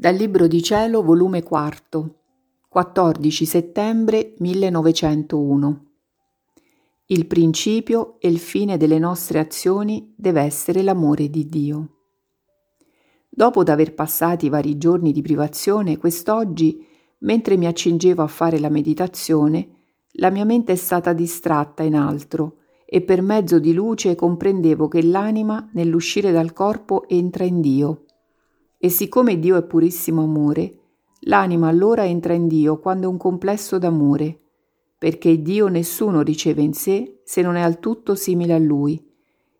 Dal Libro di Cielo, volume 4, 14 settembre 1901. Il principio e il fine delle nostre azioni deve essere l'amore di Dio. Dopo d'aver passati vari giorni di privazione, quest'oggi, mentre mi accingevo a fare la meditazione, la mia mente è stata distratta in altro e per mezzo di luce comprendevo che l'anima nell'uscire dal corpo entra in Dio e siccome Dio è purissimo amore, l'anima allora entra in Dio quando è un complesso d'amore, perché Dio nessuno riceve in sé se non è al tutto simile a Lui,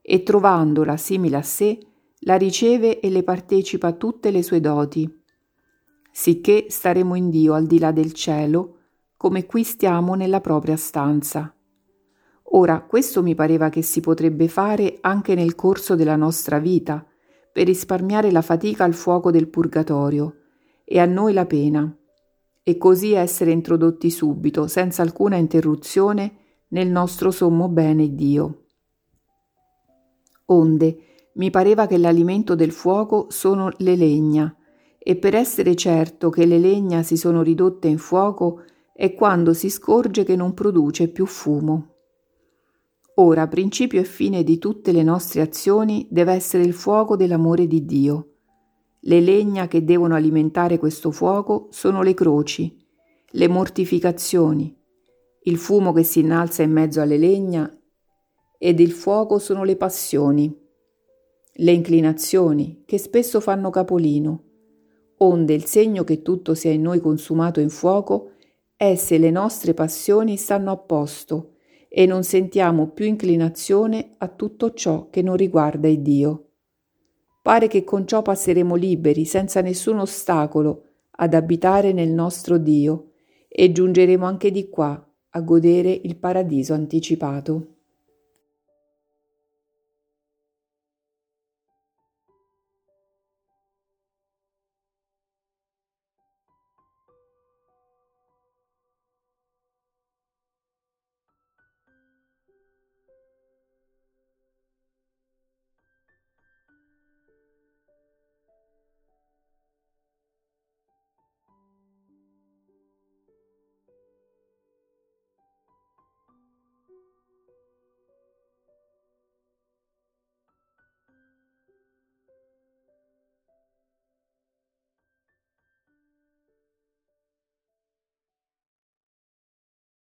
e trovandola simile a sé, la riceve e le partecipa tutte le sue doti, sicché staremo in Dio al di là del cielo, come qui stiamo nella propria stanza. Ora, questo mi pareva che si potrebbe fare anche nel corso della nostra vita, per risparmiare la fatica al fuoco del purgatorio e a noi la pena, e così essere introdotti subito, senza alcuna interruzione, nel nostro sommo bene Dio. Onde, mi pareva che l'alimento del fuoco sono le legna, e per essere certo che le legna si sono ridotte in fuoco è quando si scorge che non produce più fumo. Ora, principio e fine di tutte le nostre azioni deve essere il fuoco dell'amore di Dio. Le legna che devono alimentare questo fuoco sono le croci, le mortificazioni, il fumo che si innalza in mezzo alle legna ed il fuoco sono le passioni, le inclinazioni che spesso fanno capolino, onde il segno che tutto sia in noi consumato in fuoco è se le nostre passioni stanno a posto e non sentiamo più inclinazione a tutto ciò che non riguarda il Dio. Pare che con ciò passeremo liberi, senza nessun ostacolo, ad abitare nel nostro Dio e giungeremo anche di qua a godere il paradiso anticipato.